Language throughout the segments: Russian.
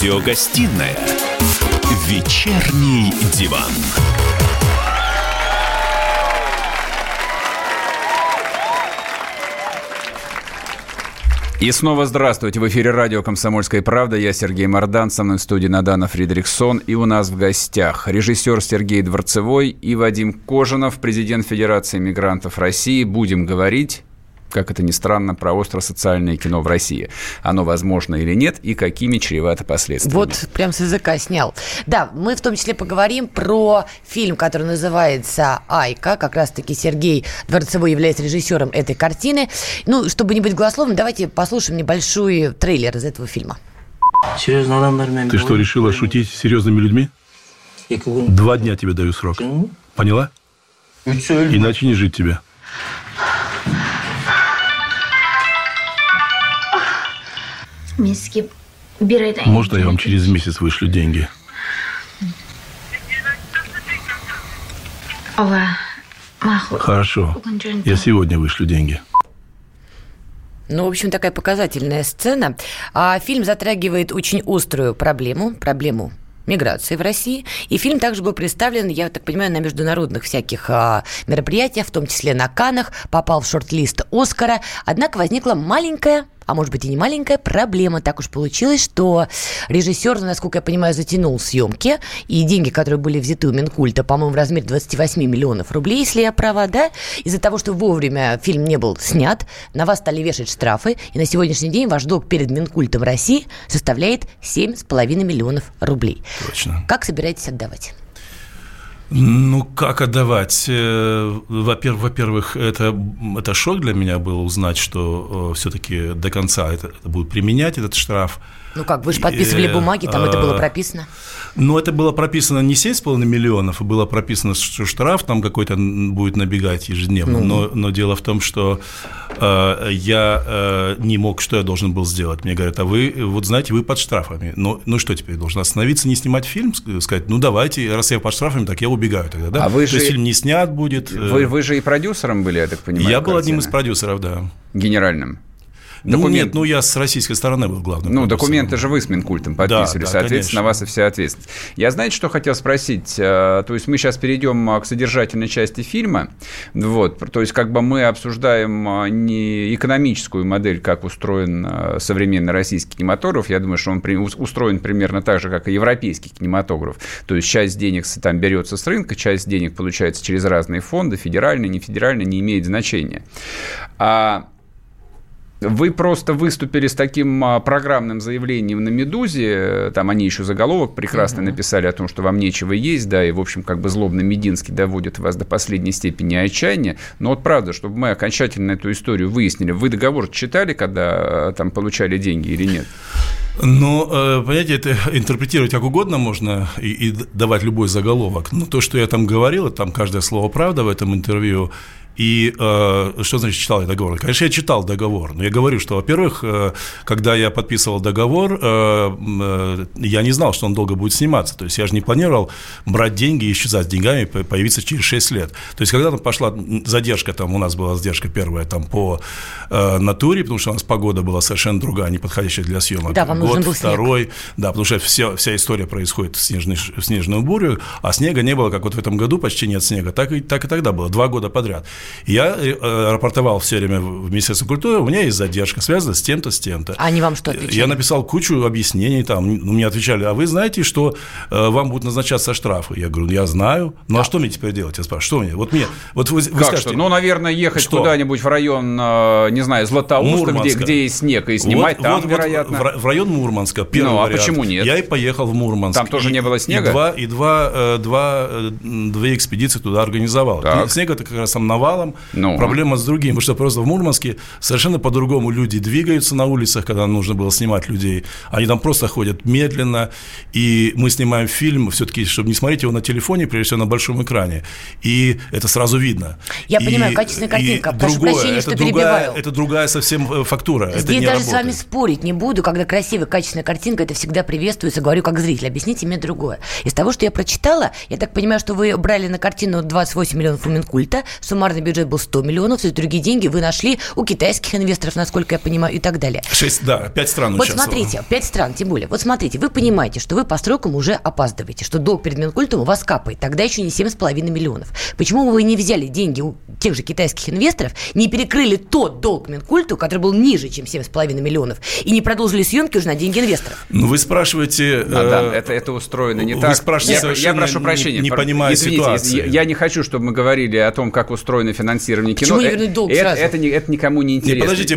Радиогостинная «Вечерний диван». И снова здравствуйте. В эфире радио «Комсомольская правда». Я Сергей Мордан, со мной в студии Надана Фридриксон. И у нас в гостях режиссер Сергей Дворцевой и Вадим Кожанов, президент Федерации мигрантов России. Будем говорить как это ни странно, про остросоциальное кино в России. Оно возможно или нет, и какими чревато последствиями. Вот прям с языка снял. Да, мы в том числе поговорим про фильм, который называется «Айка». Как раз-таки Сергей Дворцевой является режиссером этой картины. Ну, чтобы не быть голословным, давайте послушаем небольшой трейлер из этого фильма. Ты что, решила шутить с серьезными людьми? Два дня тебе даю срок. Поняла? Иначе не жить тебе. Можно я вам через месяц вышлю деньги? Хорошо. Я сегодня вышлю деньги. Ну, в общем, такая показательная сцена. А фильм затрагивает очень острую проблему, проблему миграции в России. И фильм также был представлен, я так понимаю, на международных всяких а, мероприятиях, в том числе на Канах, попал в шорт-лист Оскара. Однако возникла маленькая а может быть и не маленькая проблема. Так уж получилось, что режиссер, насколько я понимаю, затянул съемки, и деньги, которые были взяты у Минкульта, по-моему, в размере 28 миллионов рублей, если я права, да, из-за того, что вовремя фильм не был снят, на вас стали вешать штрафы, и на сегодняшний день ваш долг перед Минкультом России составляет 7,5 миллионов рублей. Точно. Как собираетесь отдавать? Ну, как отдавать? Э, во-первых, это, это шок для меня был узнать, что э, все-таки до конца это, это будут применять, этот штраф. Ну как, вы же подписывали э, бумаги, там это было прописано. Ну, это было прописано не 7,5 миллионов, а было прописано, что штраф там какой-то будет набегать ежедневно. Ну. Но, но дело в том, что э, я э, не мог, что я должен был сделать. Мне говорят, а вы, вот знаете, вы под штрафами. Ну, ну что теперь, должен остановиться, не снимать фильм, сказать, ну давайте, раз я под штрафами, так я убегаю тогда, да? А вы То же... есть фильм не снят будет. Вы, вы же и продюсером были, я так понимаю. Я был одним из продюсеров, да. Генеральным. Документ... Ну нет, ну я с российской стороны был главным. Ну, документы же вы с Минкультом подписывали, да, да, соответственно, на вас и вся ответственность. Я, знаете, что хотел спросить? Э, то есть мы сейчас перейдем э, к содержательной части фильма. Вот, то есть как бы мы обсуждаем э, не экономическую модель, как устроен современный российский кинематограф. Я думаю, что он устроен примерно так же, как и европейский кинематограф. То есть часть денег там берется с рынка, часть денег получается через разные фонды, федеральные, нефедеральные, не имеет значения. А вы просто выступили с таким а, программным заявлением на «Медузе», там они еще заголовок прекрасно uh-huh. написали о том, что вам нечего есть, да, и, в общем, как бы злобно Мединский доводит вас до последней степени отчаяния. Но вот правда, чтобы мы окончательно эту историю выяснили, вы договор читали, когда а, там получали деньги или нет? Ну, э, понимаете, это интерпретировать как угодно можно и, и давать любой заголовок. Но то, что я там говорил, там каждое слово правда в этом интервью, и э, что значит читал я договор? Конечно, я читал договор, но я говорю, что, во-первых, э, когда я подписывал договор, э, э, я не знал, что он долго будет сниматься. То есть я же не планировал брать деньги и исчезать с деньгами, появиться через 6 лет. То есть когда там пошла задержка, там у нас была задержка первая там по э, натуре, потому что у нас погода была совершенно другая, не подходящая для съемок. Да, вам Год, нужен был второй, снег. да, потому что вся, вся история происходит в, снежный, в снежную бурю, а снега не было, как вот в этом году почти нет снега, так и, так и тогда было, два года подряд. Я э, рапортовал все время в Министерство культуры, у меня есть задержка, связана с тем-то, с тем-то. А они вам что отвечали? Я написал кучу объяснений, там, ну, мне отвечали, а вы знаете, что э, вам будут назначаться штрафы? Я говорю, я знаю, ну а, а что мне теперь делать? Я спрашиваю, что мне? Вот мне, вот вы, вы как скажете, что? Ну, наверное, ехать что? куда-нибудь в район, э, не знаю, Златоуста, где, где есть снег, и снимать вот, там, вот, вероятно. Вот в, район Мурманска, первый Ну, а вариант. почему нет? Я и поехал в Мурманск. Там тоже и, не было снега? И два, и два, э, два, две экспедиции туда организовал. Так. Снег это как раз там навалом, Ну. проблема с другим, потому что просто в Мурманске совершенно по-другому люди двигаются на улицах, когда нужно было снимать людей. Они там просто ходят медленно, и мы снимаем фильм, все-таки, чтобы не смотреть его на телефоне, прежде всего на большом экране, и это сразу видно. Я и, понимаю, качественная картинка. И Прошу другое, прощения, это что другая, перебиваю. Это другая совсем э, фактура. это Здесь не даже работает. с вами спорить не буду, когда красивая, качественная картинка, это всегда приветствуется, говорю как зритель, объясните мне другое. Из того, что я прочитала, я так понимаю, что вы брали на картину 28 миллионов у Минкульта, суммарный иностранный бюджет был 100 миллионов, все другие деньги вы нашли у китайских инвесторов, насколько я понимаю, и так далее. Шесть, да, пять стран Вот смотрите, пять стран, тем более. Вот смотрите, вы понимаете, что вы по срокам уже опаздываете, что долг перед Минкультом у вас капает. Тогда еще не 7,5 миллионов. Почему вы не взяли деньги у тех же китайских инвесторов, не перекрыли тот долг Минкульту, который был ниже, чем 7,5 миллионов, и не продолжили съемки уже на деньги инвесторов? Ну, вы спрашиваете... Мадам, э, это, это устроено не вы так. Спрашиваете я, я прошу прощения. Не, не понимаю Извините, ситуации. Я не хочу, чтобы мы говорили о том, как устроено финансирование кино. Почему не вернуть долг это, сразу? Это, это, это никому не интересно. Не, подождите.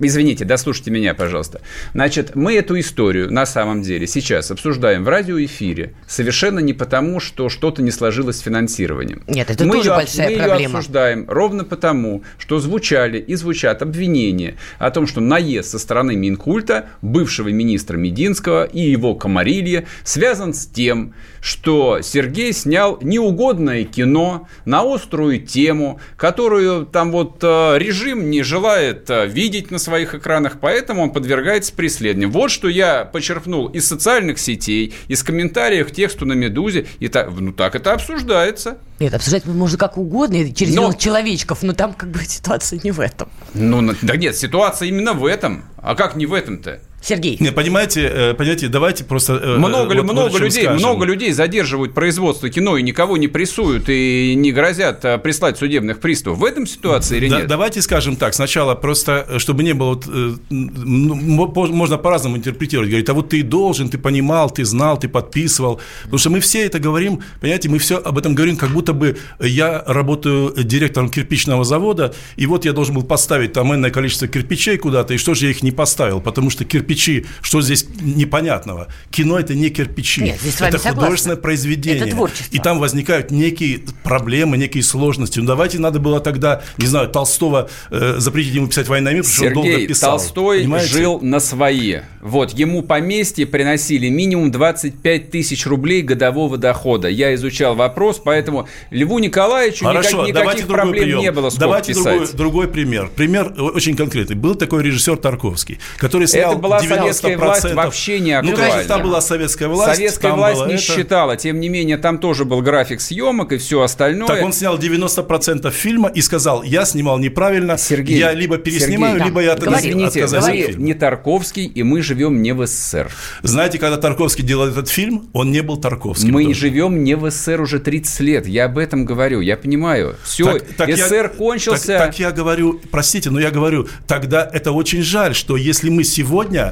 Извините, дослушайте меня, пожалуйста. Значит, мы эту историю на самом деле сейчас обсуждаем в радиоэфире совершенно не потому, что что-то не сложилось с финансированием. Нет, это мы тоже ее, большая мы проблема. Мы ее обсуждаем ровно потому, что звучали и звучат обвинения о том, что наезд со стороны Минкульта, бывшего министра Мединского и его комарилья связан с тем, что Сергей снял неугодное кино на острую тему, которую там вот э, режим не желает э, видеть на своих экранах, поэтому он подвергается преследованию. Вот что я почерпнул из социальных сетей, из комментариев к тексту на «Медузе», и так, ну так это обсуждается. Нет, обсуждать можно как угодно, через но... человечков, но там как бы ситуация не в этом. Ну, да нет, ситуация именно в этом. А как не в этом-то? Сергей. Не, понимаете, э, понимаете, давайте просто... Э, много, вот, много, людей, много людей задерживают производство кино и никого не прессуют и не грозят а, прислать судебных приставов. В этом ситуации или да, нет? Давайте скажем так. Сначала просто, чтобы не было... Вот, можно по-разному интерпретировать. Говорит, а вот ты должен, ты понимал, ты знал, ты подписывал. Потому что мы все это говорим, понимаете, мы все об этом говорим, как будто бы я работаю директором кирпичного завода, и вот я должен был поставить там энное количество кирпичей куда-то, и что же я их не поставил? Потому что кирпич кирпичи. Что здесь непонятного? Кино это не кирпичи. Нет, здесь это художественное произведение. Это творчество. И там возникают некие проблемы, некие сложности. Ну, давайте надо было тогда, не знаю, Толстого э, запретить ему писать «Война и мир», потому Сергей, что он долго писал. Толстой понимаете? жил на свои. Вот, ему поместье приносили минимум 25 тысяч рублей годового дохода. Я изучал вопрос, поэтому Льву Николаевичу Хорошо, никак, никаких проблем прием. не было Давайте другой, другой пример. Пример очень конкретный. Был такой режиссер Тарковский, который снял... Это была советская власть вообще не актуальна. Ну, конечно, была советская власть. Советская власть не это... считала. Тем не менее, там тоже был график съемок и все остальное. Так он снял 90% фильма и сказал, я снимал неправильно, Сергей, я либо переснимаю, Сергей, либо я да. Извините, говори, не Тарковский, и мы живем не в СССР. Знаете, когда Тарковский делал этот фильм, он не был Тарковским. Мы тоже. живем не в СССР уже 30 лет. Я об этом говорю. Я понимаю. Все, так, так СССР я, кончился. Так, так я говорю, простите, но я говорю, тогда это очень жаль, что если мы сегодня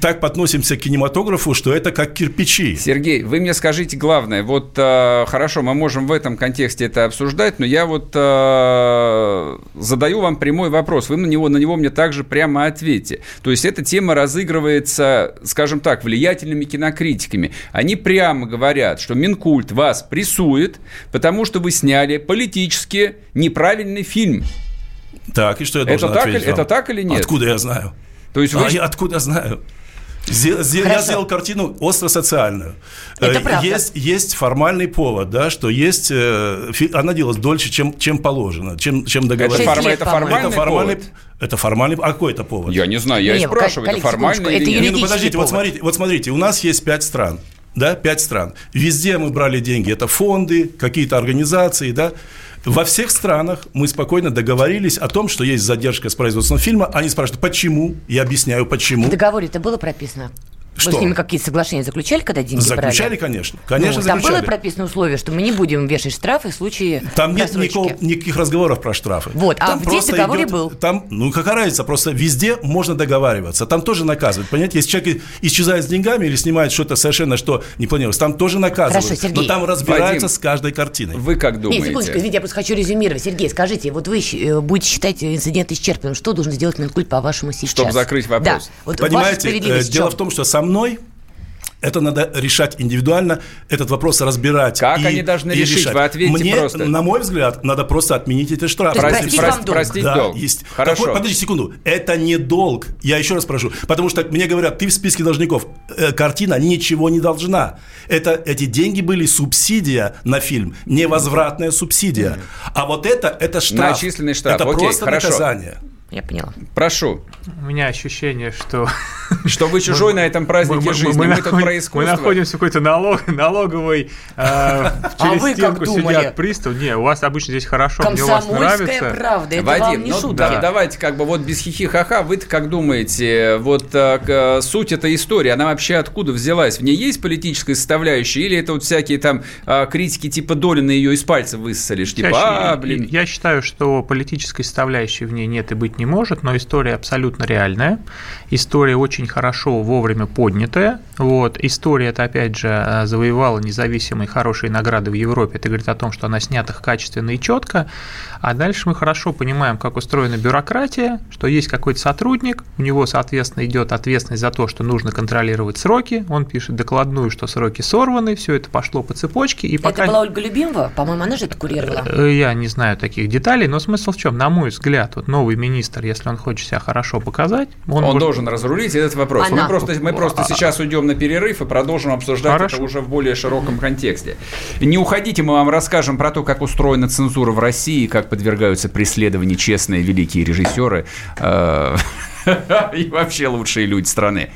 так подносимся к кинематографу, что это как кирпичи. Сергей, вы мне скажите главное. Вот э, хорошо, мы можем в этом контексте это обсуждать, но я вот э, задаю вам прямой вопрос. Вы на него, на него мне также прямо ответьте. То есть эта тема разыгрывается, скажем так, влиятельными кинокритиками. Они прямо говорят, что Минкульт вас прессует, потому что вы сняли политически неправильный фильм. Так, и что я должен это ответить так, вам? Это так или нет? Откуда я знаю? То есть вы... А я откуда знаю? Я сделал картину остро-социальную. Это э, правда. Есть, есть формальный повод, да, что есть... Э, она делалась дольше, чем, чем положено, чем, чем договорились. Это, форм, это формальный, это формальный повод? Это формальный... А какой это повод? Я не знаю, я не, и спрашиваю, это формальный или нет? Не, ну подождите, повод. вот смотрите, вот смотрите, у нас есть пять стран да, пять стран. Везде мы брали деньги. Это фонды, какие-то организации, да. Во всех странах мы спокойно договорились о том, что есть задержка с производством фильма. Они спрашивают, почему? Я объясняю, почему. В договоре это было прописано? Что? Вы с ними какие-то соглашения заключали, когда деньги заключали, брали? конечно. Конечно, ну, Там было прописано условие, что мы не будем вешать штрафы в случае Там нет никакого, никаких разговоров про штрафы. Вот, а там а здесь договоре идет, был. Там, ну, какая разница, просто везде можно договариваться. Там тоже наказывают. Понимаете, если человек исчезает с деньгами или снимает что-то совершенно, что не планировалось, там тоже наказывают. Хорошо, Сергей. Но там разбираются Вадим, с каждой картиной. Вы как думаете? Нет, секундочку, извините, я просто хочу резюмировать. Сергей, скажите, вот вы э, будете считать инцидент исчерпанным. Что должен сделать Минкульт, по-вашему, сейчас? Чтобы закрыть вопрос. Да. Вот Понимаете, э, дело в том, что со мной это надо решать индивидуально, этот вопрос разбирать. Как и, они должны и решить? Решать. Вы ответьте Мне, просто. на мой взгляд, надо просто отменить эти штрафы. Простить, простить, долг. простить да, долг. Есть. Хорошо. Такой, подожди секунду. Это не долг. Я еще раз прошу. Потому что мне говорят, ты в списке должников. Э, картина ничего не должна. Это, эти деньги были субсидия на фильм. Невозвратная субсидия. А вот это, это штраф. Начисленный штраф. Это Окей, просто хорошо. наказание. Я поняла. Прошу. У меня ощущение, что... Что вы чужой на этом празднике жизни. Мы, мы, тут про искусство. Мы находимся в какой-то налог, налоговой... Э, через а стенку сидят пристав. Не, у вас обычно здесь хорошо, мне у вас нравится. правда, это Вадим, вам не ну, шутки. Да, давайте как бы вот без хихи-ха-ха, вы как думаете, вот э, суть этой истории, она вообще откуда взялась? В ней есть политическая составляющая или это вот всякие там э, критики типа Долина ее из пальца высосали? Типа, я, а, блин. Я считаю, что политической составляющей в ней нет и быть не может, но история абсолютно реальная. История очень хорошо вовремя поднятая. Вот. История это опять же, э, завоевала независимые хорошие награды в Европе. Это говорит о том, что она снята качественно и четко. А дальше мы хорошо понимаем, как устроена бюрократия, что есть какой-то сотрудник, у него, соответственно, идет ответственность за то, что нужно контролировать сроки. Он пишет докладную, что сроки сорваны, все это пошло по цепочке. И это пока... была Ольга Любимова? По-моему, она же это курировала. Э, я не знаю таких деталей, но смысл в чем? На мой взгляд, вот новый министр, если он хочет себя хорошо показать, он, он может... должен разрулить этот вопрос. Она... Мы просто, мы просто сейчас уйдем на перерыв и продолжим обсуждать хорошо. это уже в более широком контексте. Не уходите, мы вам расскажем про то, как устроена цензура в России, как подвергаются преследованию честные великие режиссеры э, и вообще лучшие люди страны.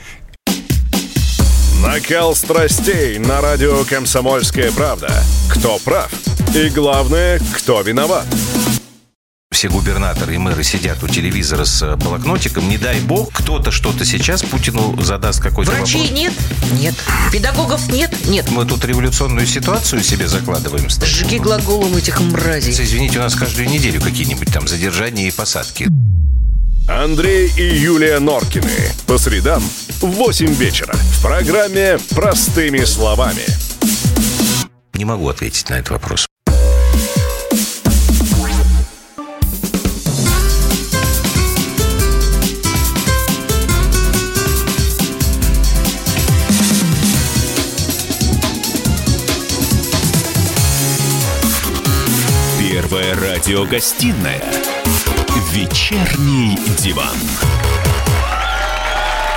Накал страстей на радио «Комсомольская правда». Кто прав? И главное, кто виноват? Все губернаторы и мэры сидят у телевизора с э, блокнотиком, не дай бог, кто-то что-то сейчас Путину задаст какой-то Врачей вопрос. нет? Нет. Педагогов нет? Нет. Мы тут революционную ситуацию себе закладываем. Жги глаголом этих мразей. Извините, у нас каждую неделю какие-нибудь там задержания и посадки. Андрей и Юлия Норкины. По средам в 8 вечера в программе «Простыми словами». Не могу ответить на этот вопрос. Первая радиогостинная «Вечерний диван».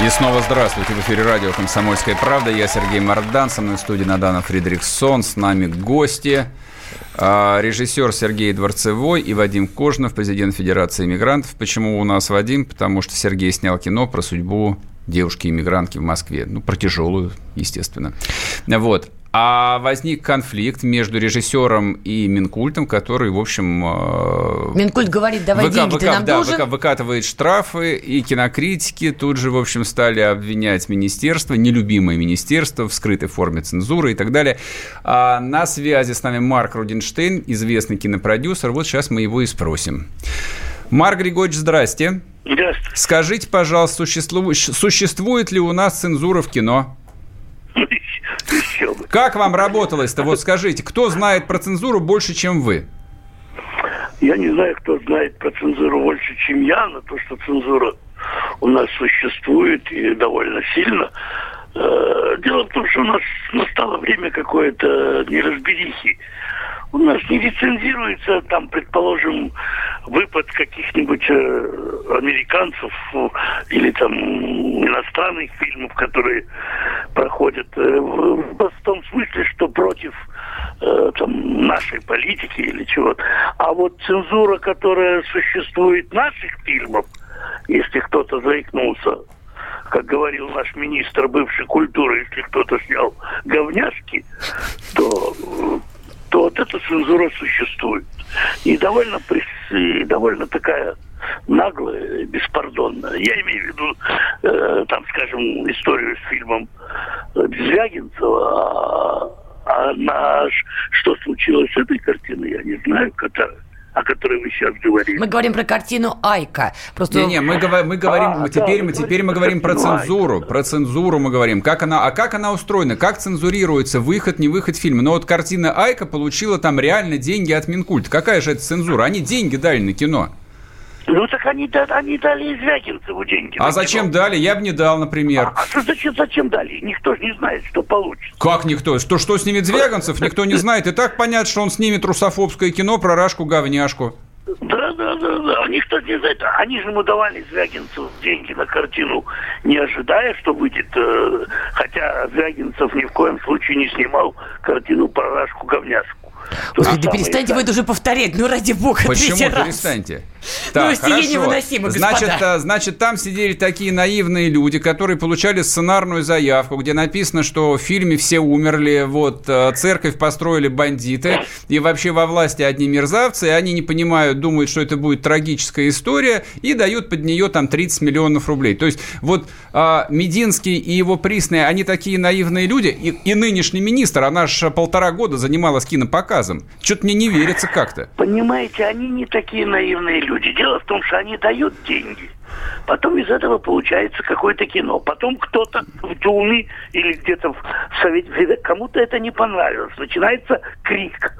И снова здравствуйте. В эфире радио «Комсомольская правда». Я Сергей Мордан. Со мной в студии Надана Фридрихсон. С нами гости. А, режиссер Сергей Дворцевой и Вадим Кожнов, президент Федерации иммигрантов. Почему у нас Вадим? Потому что Сергей снял кино про судьбу девушки-иммигрантки в Москве. Ну, про тяжелую, естественно. Вот. А возник конфликт между режиссером и Минкультом, который, в общем... Э, Минкульт говорит, давай выка- деньги, выка- ты нам да, должен? Выка- выкатывает штрафы, и кинокритики тут же, в общем, стали обвинять министерство, нелюбимое министерство в скрытой форме цензуры и так далее. А на связи с нами Марк Рудинштейн, известный кинопродюсер. Вот сейчас мы его и спросим. Марк Григорьевич, здрасте. Здравствуйте. Скажите, пожалуйста, существует ли у нас цензура в кино? Как вам работалось-то? Вот скажите, кто знает про цензуру больше, чем вы? Я не знаю, кто знает про цензуру больше, чем я, но то, что цензура у нас существует и довольно сильно. Э, дело в том, что у нас настало время какое-то неразберихи у нас не лицензируется, там, предположим, выпад каких-нибудь э, американцев э, или там иностранных фильмов, которые проходят э, в, том смысле, что против э, там, нашей политики или чего-то. А вот цензура, которая существует наших фильмов, если кто-то заикнулся, как говорил наш министр бывшей культуры, если кто-то снял говняшки, то то вот эта цензура существует. И довольно, и довольно такая наглая, беспардонная. Я имею в виду, э, там, скажем, историю с фильмом Звягинцева, а, а наш, что случилось с этой картиной, я не знаю, которая о которой вы сейчас говорите. Мы говорим про картину Айка. Просто... Не, не, мы, говорим, мы говорим, а, теперь, да, мы, теперь мы говорим про цензуру, Айка. про цензуру мы говорим. Как она, а как она устроена, как цензурируется выход, не выход фильма. Но вот картина Айка получила там реально деньги от Минкульта. Какая же это цензура? Они деньги дали на кино. Ну так они, они дали Звягинцеву деньги. А зачем кино. дали? Я бы не дал, например. А, а зачем, зачем дали? Никто же не знает, что получится. Как никто? Что, что снимет Звягинцев, никто не знает. И так понятно, что он снимет русофобское кино про Рашку-говняшку. Да, да, да, да. Никто не знает. Они же ему давали Звягинцеву деньги на картину, не ожидая, что выйдет. Э, хотя Звягинцев ни в коем случае не снимал картину про Рашку-говняшку. Господи, да перестаньте вы это уже повторять, ну ради бога. Почему перестаньте? Так, хорошо. Значит, э, значит, там сидели такие наивные люди, которые получали сценарную заявку, где написано, что в фильме все умерли, вот, э, церковь построили бандиты, и вообще во власти одни мерзавцы, и они не понимают, думают, что это будет трагическая история, и дают под нее там 30 миллионов рублей. То есть вот а, Мединский и его присные, они такие наивные люди, и, и нынешний министр, она же полтора года занималась кинопоказом. Что-то мне не верится как-то. Понимаете, они не такие наивные люди. Дело в том, что они дают деньги. Потом из этого получается какое-то кино. Потом кто-то в Думе или где-то в Совете кому-то это не понравилось. Начинается крик.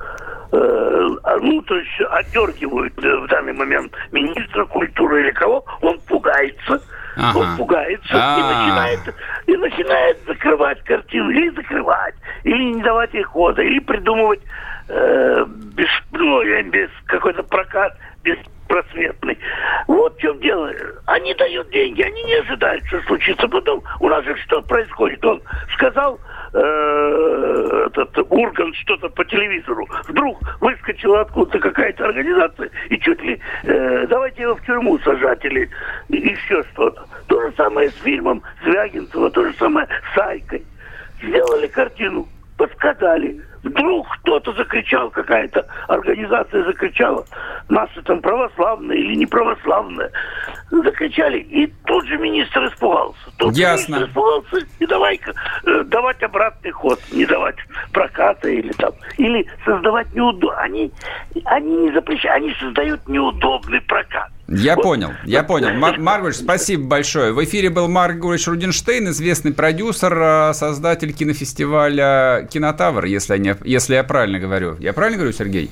Э, ну, то есть отдергивают э, в данный момент министра культуры или кого. Он пугается. Ага. Он пугается А-а-а. и а. начинает, и начинает закрывать картину. Или закрывать, или не давать ей хода, или придумывать э, без, ну, без какой-то прокат, без просветный. Вот в чем дело. Они дают деньги, они не ожидают, что случится. Потом у нас же что происходит? Он сказал, э, этот Урган что-то по телевизору. Вдруг выскочила откуда-то какая-то организация и чуть ли э, давайте его в тюрьму сажать или еще что-то. То же самое с фильмом Звягинцева, то же самое с Айкой. Сделали картину, подсказали Вдруг кто-то закричал, какая-то организация закричала, наши там православные или не православные. Закричали, и тут же министр испугался. Тут Ясно. министр испугался, и давай-ка э, давать обратный ход, не давать проката или там, или создавать неудобно. Они, они не запрещают, они создают неудобный прокат. Я вот. понял, я понял. Мар- Маркович, спасибо большое. В эфире был Марк Григорьевич Рудинштейн, известный продюсер, э, создатель кинофестиваля «Кинотавр», если я, если я правильно говорю. Я правильно говорю, Сергей?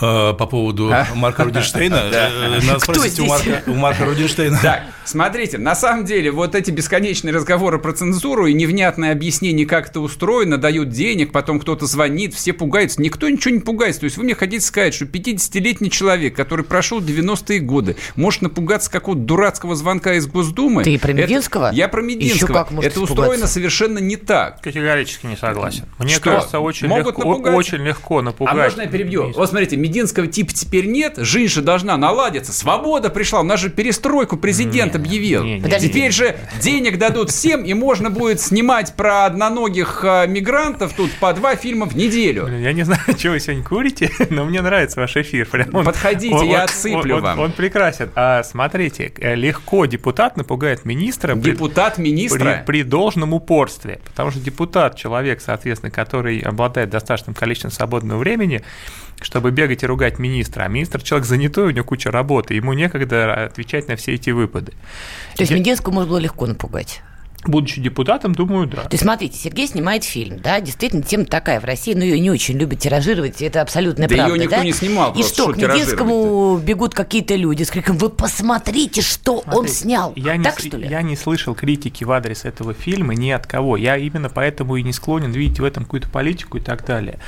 Э, по поводу а? Марка Рудинштейна. Э, надо спросить у Марка, у Марка Рудинштейна. Так, смотрите, на самом деле, вот эти бесконечные разговоры про цензуру и невнятное объяснение, как это устроено, дают денег, потом кто-то звонит, все пугаются. Никто ничего не пугается. То есть вы мне хотите сказать, что 50-летний человек, который прошел 90-е годы, может напугаться какого-то дурацкого звонка из Госдумы? Ты про Мединского? Это, я про Мединского. Как это устроено совершенно не так. Категорически не согласен. Мне что? кажется, очень, Могут легко, напугать? очень легко напугать. А можно я перебью? Вот смотрите, Мединского типа теперь нет, жизнь же должна наладиться, свобода пришла, у нас же перестройку президент объявил. Теперь же денег дадут всем, и можно будет снимать про одноногих а, мигрантов тут по два фильма в неделю. Блин, я не знаю, что вы сегодня курите, но мне нравится ваш эфир. Прям он, Подходите, он, я отсыплю он, вам. Он, он прекрасен. А смотрите, э, легко депутат напугает министра. Депутат при, министра? При, при должном упорстве. Потому что депутат, человек, соответственно, который обладает достаточным количеством свободного времени, чтобы бегать и ругать министра. А министр человек занятой, у него куча работы, ему некогда отвечать на все эти выпады. То есть Я... Мединского можно было легко напугать? Будучи депутатом, думаю, да. То есть, смотрите, Сергей снимает фильм, да, действительно, тема такая в России, но ее не очень любят тиражировать, это абсолютная да правда, ее никто да? не снимал, И что, к Мединскому бегут какие-то люди с криком, вы посмотрите, что Смотри, он снял. Я так, не, что ли? Я не слышал критики в адрес этого фильма ни от кого. Я именно поэтому и не склонен видеть в этом какую-то политику и так далее.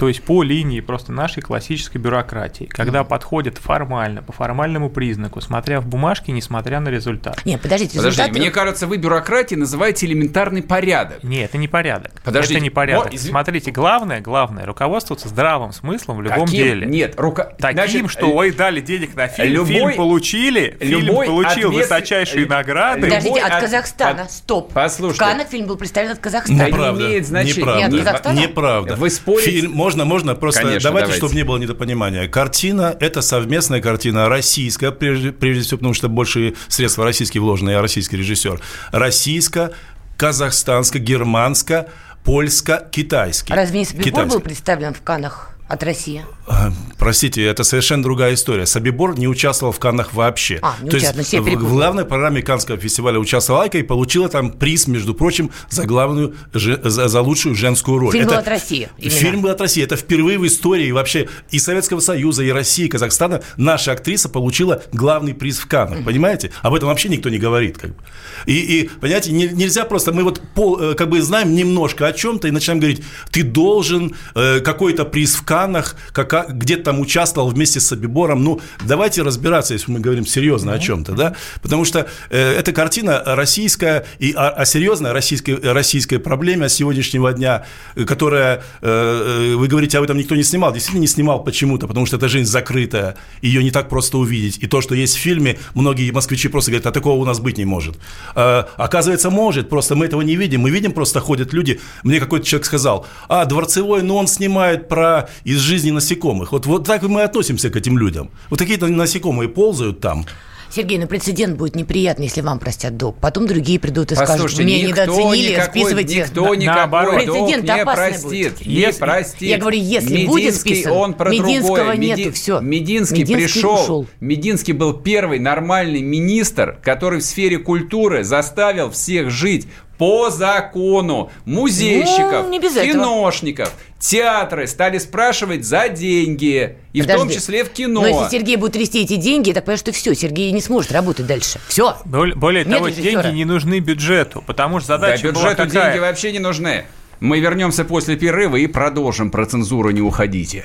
То есть по линии просто нашей классической бюрократии, когда mm. подходят формально, по формальному признаку, смотря в бумажке, несмотря на результат. Нет, подождите, Подожди, результат... мне кажется, вы бюрократии называете элементарный порядок. Нет, это не порядок. Подождите. Это не порядок. Но, изв... Смотрите, главное, главное, руководствоваться здравым смыслом в любом Каким? деле. Нет, рука... Таким, Значит, что ой, дали денег на фильм, любой... фильм получили, фильм получил ответ... высочайшие награды. Подождите, от, от Казахстана, от... стоп. Послушайте. В Каннах фильм был представлен от Казахстана. Неправда. Не имеет значения. Неправда. Неправда. Вы спорите. Фильм, можно, можно просто Конечно, давайте, давайте, чтобы не было недопонимания. Картина – это совместная картина, российская, прежде, прежде всего, потому что больше средства российские вложены, я российский режиссер. Российская, казахстанская, германская, польско китайский. Разве не Собибор был представлен в Канах от России? А, простите, это совершенно другая история. Собибор не участвовал в Каннах вообще. А, не То есть в, в главной программе Канского фестиваля участвовала Айка и получила там приз, между прочим, за главную, за, за лучшую женскую роль. Фильм это, был от России. Именно. Фильм был от России. Это впервые в истории вообще и Советского Союза, и России, и Казахстана наша актриса получила главный приз в Каннах. Mm-hmm. Понимаете? Об этом вообще никто не говорит. Как бы. и, и, понимаете, не, нельзя просто... Мы вот пол, э, как бы знаем немножко о чем-то и начинаем говорить, ты должен э, какой-то приз в Каннах странах, как, где-то там участвовал вместе с Собибором. Ну, давайте разбираться, если мы говорим серьезно mm-hmm. о чем-то, да? Потому что э, эта картина российская, и, о, о серьезной российской, российской проблеме сегодняшнего дня, которая, э, вы говорите, об этом никто не снимал. Действительно не снимал почему-то, потому что эта жизнь закрытая, ее не так просто увидеть. И то, что есть в фильме, многие москвичи просто говорят, а такого у нас быть не может. Э, оказывается, может, просто мы этого не видим. Мы видим, просто ходят люди. Мне какой-то человек сказал, а, Дворцевой, ну он снимает про из жизни насекомых. Вот, вот так мы относимся к этим людям. Вот какие-то насекомые ползают там. Сергей, ну прецедент будет неприятный, если вам простят долг. Потом другие придут и Послушайте, скажут, мне недооценили, никакой, списывайте. Никто никакой прецедент долг не простит. Будет. Не если, простит. Я говорю, если Мединский, будет списан, он про Мединского другое. нету, все. Мединский, Мединский пришел. Ушел. Мединский был первый нормальный министр, который в сфере культуры заставил всех жить по закону музейщиков, ну, киношников, этого. театры стали спрашивать за деньги, и Подожди. в том числе в кино. Но если Сергей будет трясти эти деньги, так понятно, что все, Сергей не сможет работать дальше. Все. Более, более того, деньги не нужны бюджету, потому что задача да, бюджету была какая? деньги вообще не нужны. Мы вернемся после перерыва и продолжим про цензуру, не уходите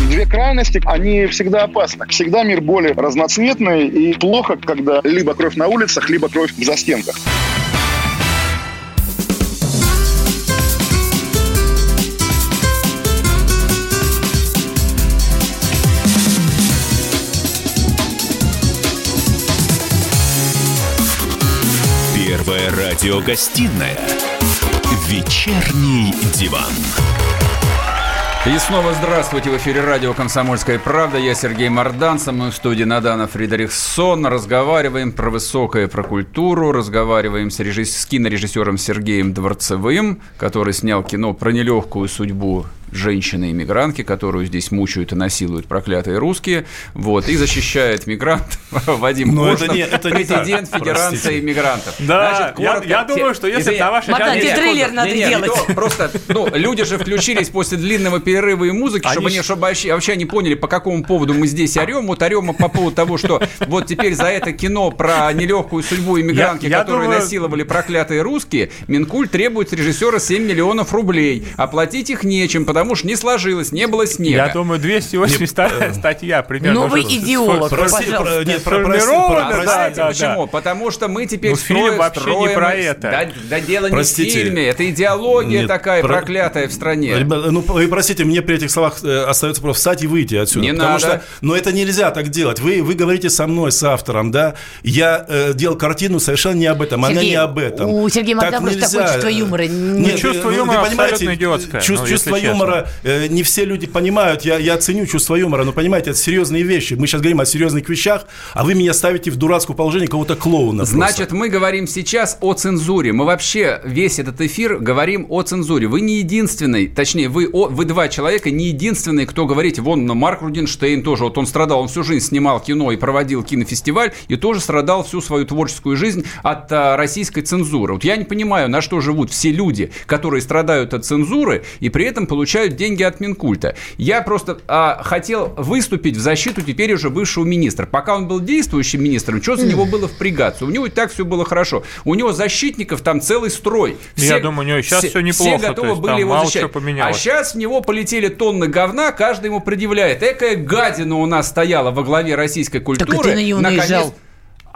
Две крайности, они всегда опасны. Всегда мир более разноцветный и плохо, когда либо кровь на улицах, либо кровь в застенках. Первая радиогостинная «Вечерний диван». И снова здравствуйте. В эфире радио «Комсомольская правда». Я Сергей Мордан. Со мной в студии Надана Фридрихсон. Разговариваем про высокое, про культуру. Разговариваем с, режисс... с кинорежиссером Сергеем Дворцевым, который снял кино про нелегкую судьбу женщины-иммигрантки, которую здесь мучают и насилуют проклятые русские, вот, и защищает мигрант Вадим Но это не, это президент не Федерации иммигрантов. Да, Значит, коротко, я, я думаю, что если на вашей Мардан, трейлер надо не, не, делать. Не, просто, ну, люди же включились после длинного перерыва и музыки, чтобы они, чтобы вообще, вообще они поняли, по какому поводу мы здесь орем. Вот орем по поводу того, что вот теперь за это кино про нелегкую судьбу иммигрантки, я, которые думаю... насиловали проклятые русские, Минкуль требует с режиссера 7 миллионов рублей. Оплатить их нечем, потому что не сложилось, не было снега. Я думаю, 280 э, статья примерно. Ну вы идеолог, пожалуйста. Нет, Почему? Потому что мы теперь ну, строим... вообще не про это. Да дело не в фильме, это идеология такая проклятая в стране. Ну, вы простите, мне при этих словах э, остается просто встать и выйти отсюда. Не потому надо. что, но это нельзя так делать. Вы, вы говорите со мной, с автором, да? Я э, делал картину совершенно не об этом, Сергей, она не об этом. У Сергея просто такое чувство юмора. Нет, чувство юмора абсолютно идиотское. Чувство юмора Э, не все люди понимают, я, я ценю чувство юмора, но понимаете, это серьезные вещи. Мы сейчас говорим о серьезных вещах, а вы меня ставите в дурацкое положение кого-то клоуна. Значит, просто. мы говорим сейчас о цензуре. Мы вообще весь этот эфир говорим о цензуре. Вы не единственный, точнее, вы, о, вы два человека, не единственные, кто говорите, вон Марк Рудинштейн тоже, вот он страдал, он всю жизнь снимал кино и проводил кинофестиваль, и тоже страдал всю свою творческую жизнь от а, российской цензуры. Вот я не понимаю, на что живут все люди, которые страдают от цензуры и при этом получают деньги деньги от Минкульта. Я просто а, хотел выступить в защиту теперь уже бывшего министра. Пока он был действующим министром, что за него было впрягаться? У него и так все было хорошо. У него защитников там целый строй. Все, Я думаю, у него сейчас все, все неплохо. Все готовы были его защищать. А сейчас в него полетели тонны говна, каждый ему предъявляет. Экая гадина у нас стояла во главе российской культуры. Так ты на него наезжал.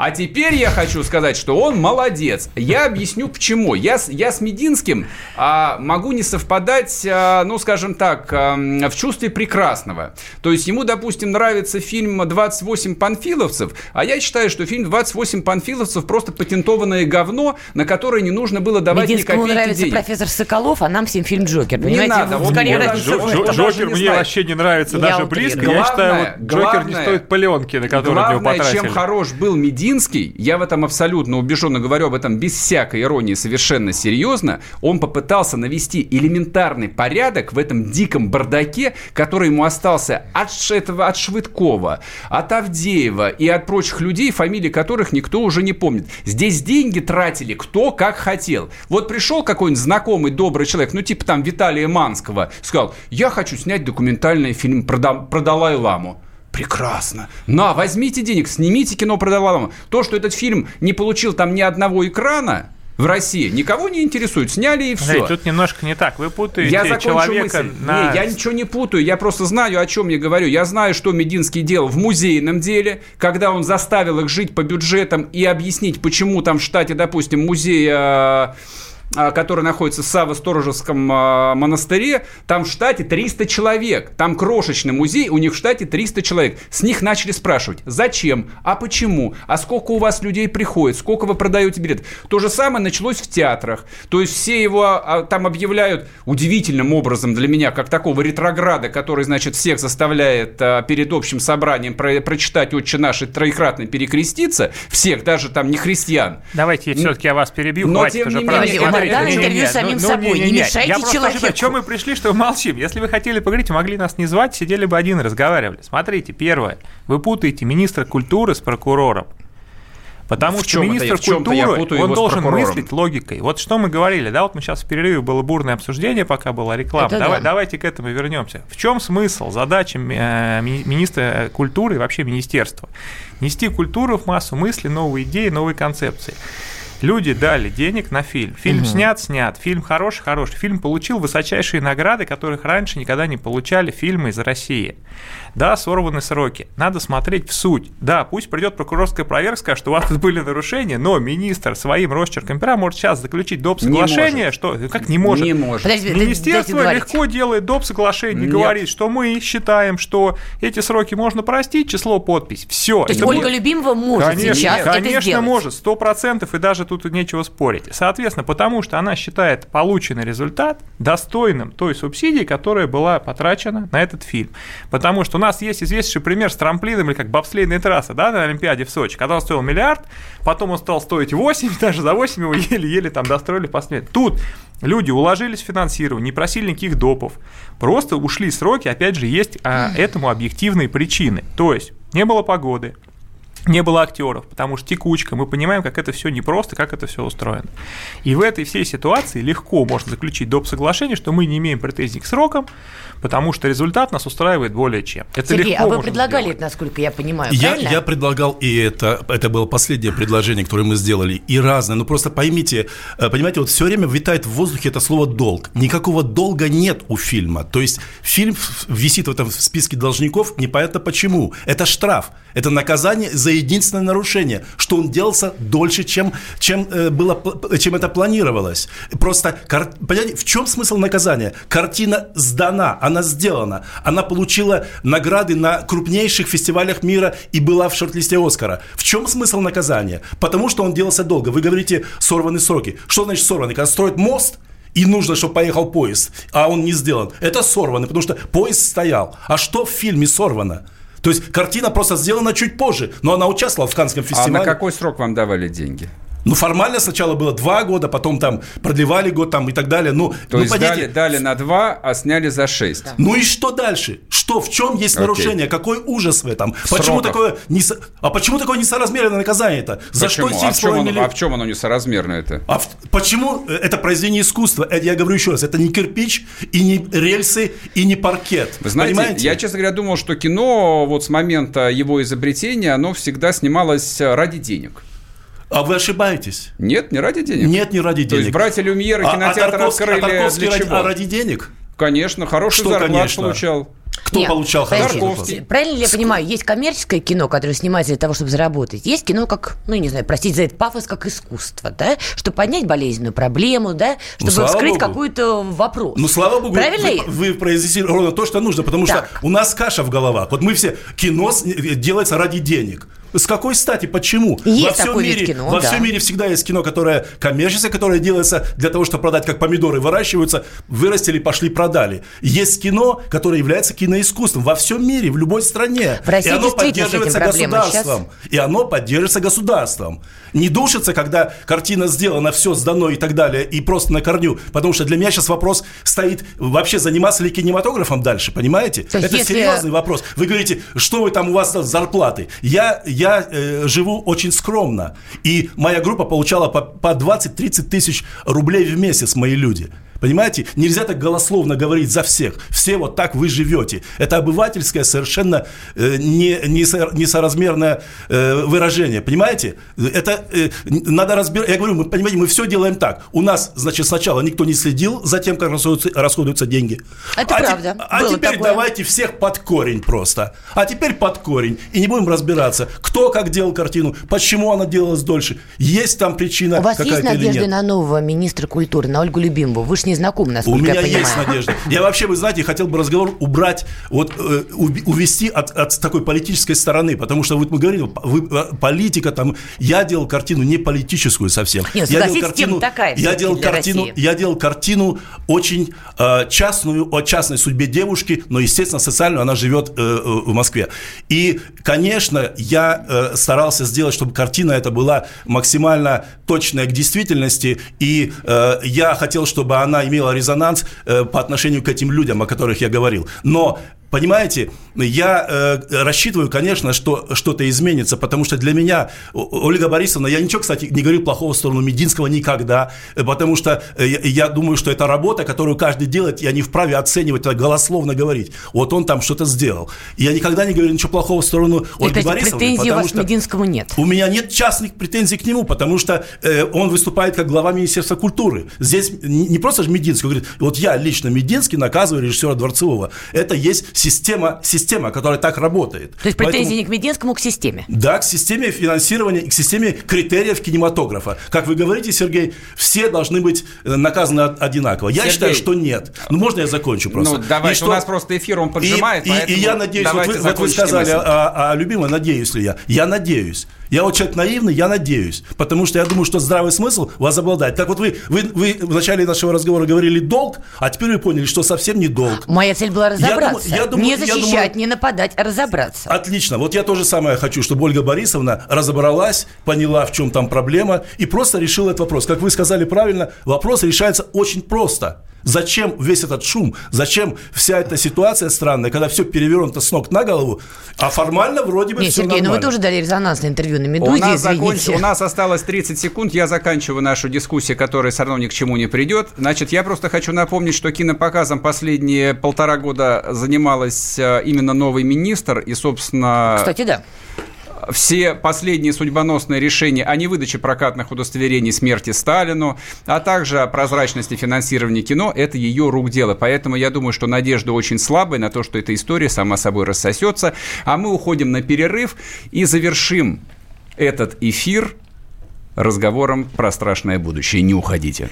А теперь я хочу сказать, что он молодец. Я объясню почему. Я, я с Мединским а, могу не совпадать, а, ну, скажем так, а, в чувстве прекрасного. То есть ему, допустим, нравится фильм «28 панфиловцев», а я считаю, что фильм «28 панфиловцев» просто патентованное говно, на которое не нужно было давать Мединскому ни нравится денег. профессор Соколов, а нам всем фильм «Джокер». Понимаете? Не надо. Вот Скорее, он, разница он, он Джокер не мне знает. вообще не нравится Я даже утрирую. близко. я считаю, вот Джокер не главное- стоит пленки, на которые на него Главное, потратили. чем хорош был Мединский, я в этом абсолютно убежденно говорю об этом без всякой иронии, совершенно серьезно, он попытался навести элементарный порядок в этом диком бардаке, который ему остался от, этого, от Швыдкова, от Авдеева и от прочих людей, фамилии которых никто уже не помнит. Здесь деньги тратили кто как хотел. Вот пришел какой-нибудь знакомый добрый человек, ну типа там Виталия Манского, сказал, я хочу снять документальный фильм про, про Далай-Ламу. Прекрасно. На, возьмите денег, снимите кино про Далай-Ламу. То, что этот фильм не получил там ни одного экрана в России, никого не интересует. Сняли и все. Смотрите, тут немножко не так. Вы путаете Я человека мысль. на... Не, я ничего не путаю, я просто знаю, о чем я говорю. Я знаю, что Мединский делал в музейном деле, когда он заставил их жить по бюджетам и объяснить, почему там в штате, допустим, музея а, который находится в Саво-Сторожевском а, монастыре, там в штате 300 человек. Там крошечный музей, у них в штате 300 человек. С них начали спрашивать, зачем, а почему, а сколько у вас людей приходит, сколько вы продаете билет. То же самое началось в театрах. То есть все его а, там объявляют удивительным образом для меня, как такого ретрограда, который, значит, всех заставляет а, перед общим собранием про- прочитать «Отче наш» и троекратно перекреститься. Всех, даже там не христиан. Давайте все-таки я вас перебью. Но Хватит тем уже не менее, смотрите, иногда не-не-не, интервью ну- самим ну, собой. Не мешайте Я человеку. хочу, чем мы пришли, что молчим. Если вы хотели поговорить, могли нас не звать, сидели бы один и разговаривали. Смотрите, первое. Вы путаете министра культуры с прокурором. Потому В что это министр я культуры, он должен мыслить логикой. Вот что мы говорили, да, вот мы сейчас в перерыве было бурное обсуждение, пока была реклама. Это Давай, да. Давайте к этому вернемся. В чем смысл, задача э, ми- министра культуры и вообще министерства? Нести культуру в массу, мысли, новые идеи, новые концепции. Люди дали денег на фильм. Фильм снят, снят. Фильм хороший, хороший. Фильм получил высочайшие награды, которых раньше никогда не получали фильмы из России. Да, сорваны сроки. Надо смотреть в суть. Да, пусть придет прокурорская проверка, скажет, что у вас тут были нарушения, но министр своим росчерком пера может сейчас заключить доп. Соглашение, что как не может. Не может. Подождите, дайте Министерство договорить. легко делает доп. соглашение, Нет. говорит, что мы считаем, что эти сроки можно простить, число подпись. Все. То есть Ольга Любимова может Конечно, сейчас это конечно сделать. может, сто процентов, и даже тут нечего спорить. Соответственно, потому что она считает полученный результат достойным той субсидии, которая была потрачена на этот фильм. Потому что у нас есть известнейший пример с трамплином или как бобслейная трасса, да, на Олимпиаде в Сочи, когда он стоил миллиард, потом он стал стоить 8, даже за 8 его еле-еле там достроили последний. Тут люди уложились в финансирование, не просили никаких допов, просто ушли сроки, опять же, есть а, этому объективные причины. То есть не было погоды, не было актеров, потому что текучка, мы понимаем, как это все непросто, как это все устроено. И в этой всей ситуации легко можно заключить доп. соглашение, что мы не имеем претензий к срокам, потому что результат нас устраивает более чем. Это Сергей, легко а вы можно предлагали сделать. это, насколько я понимаю, Я, правильно? я предлагал и это, это было последнее предложение, которое мы сделали, и разное. Но просто поймите, э, понимаете, вот все время витает в воздухе это слово долг. Никакого долга нет у фильма. То есть фильм висит в этом списке должников, непонятно почему. Это штраф, это наказание за единственное нарушение, что он делался дольше, чем, чем, э, было, чем это планировалось. Просто, понимаете, в чем смысл наказания? Картина сдана, она сделана, она получила награды на крупнейших фестивалях мира и была в шорт-листе Оскара. В чем смысл наказания? Потому что он делался долго. Вы говорите, сорваны сроки. Что значит сорваны? Когда строят мост, и нужно, чтобы поехал поезд, а он не сделан. Это сорвано, потому что поезд стоял. А что в фильме сорвано? То есть картина просто сделана чуть позже, но она участвовала в Канском А фестивале. на какой срок вам давали деньги? Ну, формально сначала было два года, потом там продлевали год там и так далее. Ну, То ну, есть дали, дали на два, а сняли за шесть. Ну и что дальше? Что, в чем есть Окей. нарушение? Какой ужас в этом? Почему сроках. такое, несо- а почему такое несоразмерное наказание-то? За Почему? что а, в чем 7,5 оно, а в чем оно несоразмерно это? А в- почему э, это произведение искусства? Это, я говорю еще раз, это не кирпич, и не рельсы, и не паркет. Вы знаете, Понимаете? я, честно говоря, думал, что кино вот с момента его изобретения, оно всегда снималось э, ради денег. А вы ошибаетесь. Нет, не ради денег. Нет, не ради денег. То есть братья Люмьеры А- а кинотеатр Тарковский- а открыли Тарковский для ради, чего? а ради денег? Конечно, хороший Что, зарплат конечно? получал. Кто Нет, получал хороший? Правильно ли я понимаю, есть коммерческое кино, которое снимается для того, чтобы заработать. Есть кино как, ну, не знаю, простите за этот пафос, как искусство, да? Чтобы поднять болезненную проблему, да? Ну, чтобы ну, вскрыть какой-то вопрос. Ну, слава богу, Правильно? вы, вы произнесли ровно то, что нужно, потому так. что у нас каша в головах. Вот мы все, кино делается ради денег. С какой стати? Почему? Есть во всем мире, кино, во да. всем мире всегда есть кино, которое коммерческое, которое делается для того, чтобы продать, как помидоры выращиваются, вырастили, пошли, продали. Есть кино, которое является киноискусством во всем мире, в любой стране. В России и оно поддерживается государством. Сейчас... И оно поддерживается государством. Не душится, когда картина сделана, все сдано и так далее, и просто на корню. Потому что для меня сейчас вопрос стоит, вообще заниматься ли кинематографом дальше, понимаете? Это если... серьезный вопрос. Вы говорите, что вы там у вас зарплаты? Я я э, живу очень скромно. И моя группа получала по, по 20-30 тысяч рублей в месяц, мои люди. Понимаете? Нельзя так голословно говорить за всех. Все вот так вы живете. Это обывательское совершенно э, не, не несоразмерное э, выражение. Понимаете? Это э, надо разбирать. Я говорю, мы, понимаете, мы все делаем так. У нас, значит, сначала никто не следил за тем, как расходуются, расходуются деньги. Это а правда. Те, а теперь такое. давайте всех под корень просто. А теперь под корень. И не будем разбираться, кто как делал картину, почему она делалась дольше. Есть там причина У вас есть надежда на нового министра культуры, на Ольгу Любимову? Вы же не знаком, насколько У меня я есть надежда. Я вообще, вы знаете, хотел бы разговор убрать, вот э, увести от, от такой политической стороны, потому что вот мы говорили, вы, э, политика там, я делал картину не политическую совсем. Нет, я делал картину, такая я делал картину, России. я делал картину очень э, частную, о частной судьбе девушки, но, естественно, социальную, она живет э, э, в Москве. И, конечно, я э, старался сделать, чтобы картина эта была максимально точная к действительности, и э, я хотел, чтобы она имела резонанс э, по отношению к этим людям, о которых я говорил. Но Понимаете, я э, рассчитываю, конечно, что что-то изменится, потому что для меня, Ольга Борисовна, я ничего, кстати, не говорю плохого в сторону Мединского никогда, э, потому что э, я думаю, что это работа, которую каждый делает, я не вправе оценивать, это голословно говорить. Вот он там что-то сделал. я никогда не говорю ничего плохого в сторону Ольги это Борисовны. претензий у вас к Мединскому нет? У меня нет частных претензий к нему, потому что э, он выступает как глава Министерства культуры. Здесь не просто же Мединский, он говорит, вот я лично Мединский наказываю режиссера Дворцового. Это есть система, система, которая так работает. То есть претензии Поэтому, не к Мединскому, к системе? Да, к системе финансирования и к системе критериев кинематографа. Как вы говорите, Сергей, все должны быть э, наказаны одинаково. Я Сергей, считаю, что нет. Ну, можно я закончу просто? Ну, давайте, что... у нас просто эфир, он поджимает, и, и, и я надеюсь, вот вы, вот вы сказали, а, а, любимая, надеюсь ли я? Я надеюсь. Я вот человек наивный, я надеюсь. Потому что я думаю, что здравый смысл вас обладает. Так вот вы, вы, вы в начале нашего разговора говорили долг, а теперь вы поняли, что совсем не долг. Моя цель была разобраться. Я думаю, я думаю, не защищать, я думаю, не нападать, а разобраться. Отлично. Вот я тоже самое хочу, чтобы Ольга Борисовна разобралась, поняла, в чем там проблема, и просто решила этот вопрос. Как вы сказали правильно, вопрос решается очень просто. Зачем весь этот шум? Зачем вся эта ситуация странная, когда все перевернуто с ног на голову, а формально вроде бы Нет, все Сергей, нормально. ну вы тоже дали резонансное интервью на «Медузе», у нас, законч... у нас осталось 30 секунд, я заканчиваю нашу дискуссию, которая все равно ни к чему не придет. Значит, я просто хочу напомнить, что кинопоказом последние полтора года занималась э, именно новый министр, и, собственно... Кстати, да все последние судьбоносные решения о невыдаче прокатных удостоверений смерти Сталину, а также о прозрачности финансирования кино – это ее рук дело. Поэтому я думаю, что надежда очень слабая на то, что эта история сама собой рассосется. А мы уходим на перерыв и завершим этот эфир разговором про страшное будущее. Не уходите.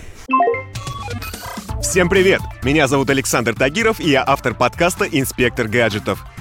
Всем привет! Меня зовут Александр Тагиров, и я автор подкаста «Инспектор гаджетов».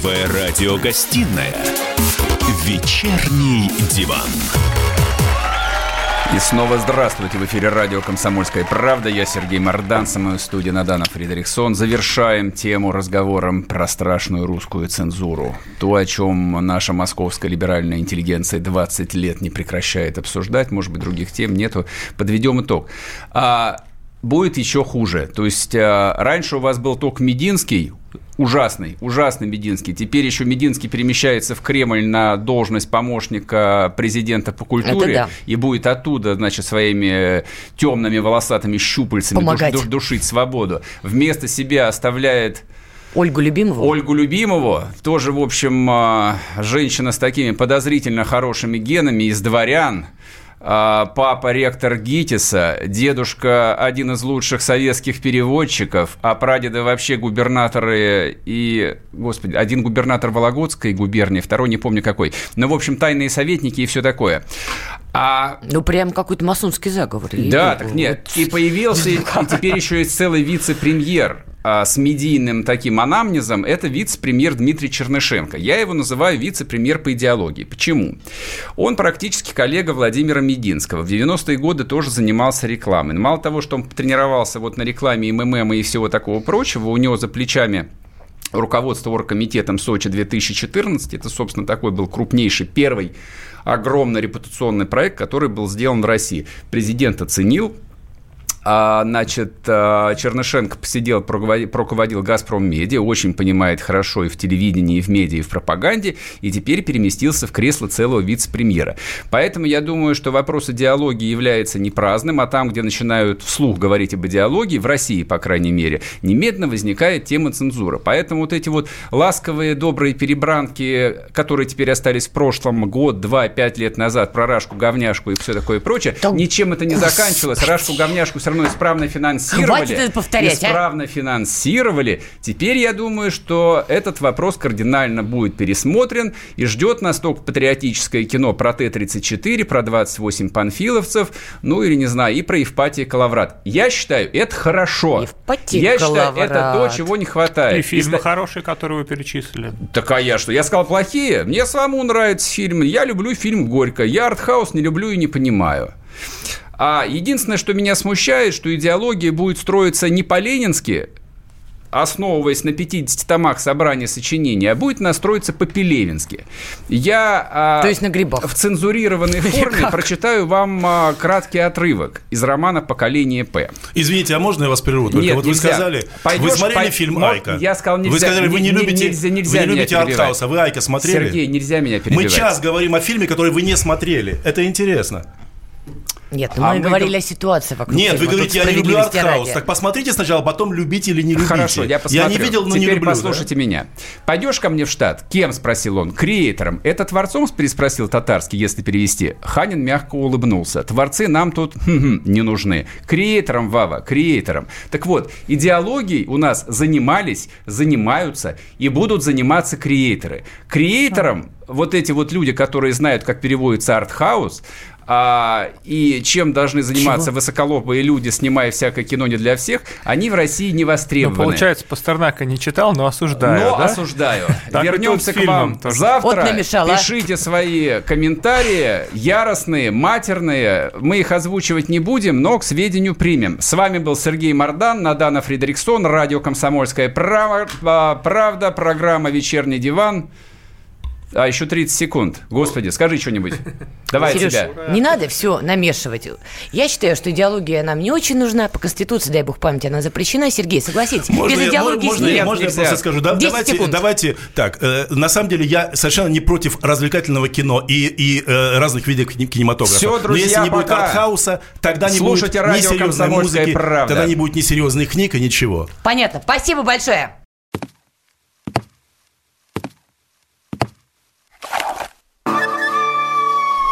Первая радиогостинная «Вечерний диван». И снова здравствуйте. В эфире радио «Комсомольская правда». Я Сергей Мордан, со мной в студии Надана Фредериксон. Завершаем тему разговором про страшную русскую цензуру. То, о чем наша московская либеральная интеллигенция 20 лет не прекращает обсуждать. Может быть, других тем нету. Подведем итог. А, будет еще хуже. То есть а, раньше у вас был только Мединский, ужасный, ужасный Мединский. Теперь еще Мединский перемещается в Кремль на должность помощника президента по культуре да. и будет оттуда, значит, своими темными волосатыми щупальцами душ, душ, душить свободу. Вместо себя оставляет Ольгу Любимову? Ольгу Любимову, тоже, в общем, а, женщина с такими подозрительно хорошими генами из дворян, папа ректор ГИТИСа, дедушка один из лучших советских переводчиков, а прадеды вообще губернаторы и, господи, один губернатор Вологодской губернии, второй не помню какой. Ну, в общем, тайные советники и все такое. А... Ну, прям какой-то масонский заговор. Да, так нет. И появился, и теперь еще есть целый вице-премьер а, с медийным таким анамнезом, это вице-премьер Дмитрий Чернышенко. Я его называю вице-премьер по идеологии. Почему? Он практически коллега Владимира Мединского. В 90-е годы тоже занимался рекламой. Мало того, что он тренировался вот на рекламе МММ и всего такого прочего, у него за плечами руководство оргкомитетом Сочи 2014. Это, собственно, такой был крупнейший первый огромный репутационный проект, который был сделан в России. Президент оценил, а, значит, а, Чернышенко посидел, руководил «Газпром Медиа», очень понимает хорошо и в телевидении, и в медиа, и в пропаганде, и теперь переместился в кресло целого вице-премьера. Поэтому я думаю, что вопрос идеологии является не праздным, а там, где начинают вслух говорить об идеологии, в России, по крайней мере, немедленно возникает тема цензуры. Поэтому вот эти вот ласковые, добрые перебранки, которые теперь остались в прошлом год, два, пять лет назад, про Рашку, говняшку и все такое прочее, ничем это не заканчивалось. Рашку, говняшку все равно равно исправно финансировали. Хватит это повторять, а? Исправно а? финансировали. Теперь я думаю, что этот вопрос кардинально будет пересмотрен и ждет нас только патриотическое кино про Т-34, про 28 панфиловцев, ну или, не знаю, и про Евпатия Калаврат. Я считаю, это хорошо. Евпатия я Калаврат. считаю, это то, чего не хватает. И фильмы Если... хорошие, которые вы перечислили. Так а я что? Я сказал плохие? Мне самому нравятся фильмы. Я люблю фильм «Горько». Я артхаус не люблю и не понимаю. А единственное, что меня смущает, что идеология будет строиться не по-ленински, основываясь на 50 томах собрания сочинений, а будет настроиться по-пелевински. Я а, То есть на грибах. в цензурированной форме прочитаю вам а, краткий отрывок из романа «Поколение П». Извините, а можно я вас прерву? Только Нет, вот нельзя. вы сказали, Пойдешь, вы смотрели по... фильм «Айка». Я сказал, нельзя. Вы сказали, вы не, любите, нельзя, нельзя вы не любите артхаус, а вы «Айка» смотрели? Сергей, нельзя меня перебивать. Мы час говорим о фильме, который вы не смотрели. Это интересно. Нет, ну а мы, мы говорили о ситуации вокруг Нет, фильма. вы говорите, я не люблю артхаус. Так посмотрите сначала, потом любите или не любите. Хорошо, я посмотрю. Я не видел, но Теперь не люблю. послушайте да? меня. Пойдешь ко мне в штат? Кем? Спросил он. Креатором. Это творцом? Переспросил татарский, если перевести. Ханин мягко улыбнулся. Творцы нам тут не нужны. Креатором, Вава, креатором. Так вот, идеологией у нас занимались, занимаются и будут заниматься креаторы. Креатором вот эти вот люди, которые знают, как переводится артхаус, а, и чем должны заниматься Чего? высоколобые люди, снимая всякое кино не для всех, они в России не востребованы. Ну, получается, Пастернака не читал, но осуждаю, Но да? осуждаю. Вернемся к вам завтра. Пишите свои комментарии, яростные, матерные. Мы их озвучивать не будем, но к сведению примем. С вами был Сергей Мордан, Надана Фредериксон, радио «Комсомольская правда», программа «Вечерний диван». А, еще 30 секунд. Господи, скажи что-нибудь. Давай Сереж, тебя. не надо все намешивать. Я считаю, что идеология нам не очень нужна. По Конституции, дай бог памяти, она запрещена. Сергей, согласитесь, можно без я, идеологии можно, нет. Можно я просто скажу? Да, давайте, секунд. давайте так. Э, на самом деле я совершенно не против развлекательного кино и, и э, разных видов кинематографа. Все, друзья, Но если не будет артхауса, тогда не будет ни серьезной музыки, правда. тогда не будет ни серьезных книг и ничего. Понятно. Спасибо большое.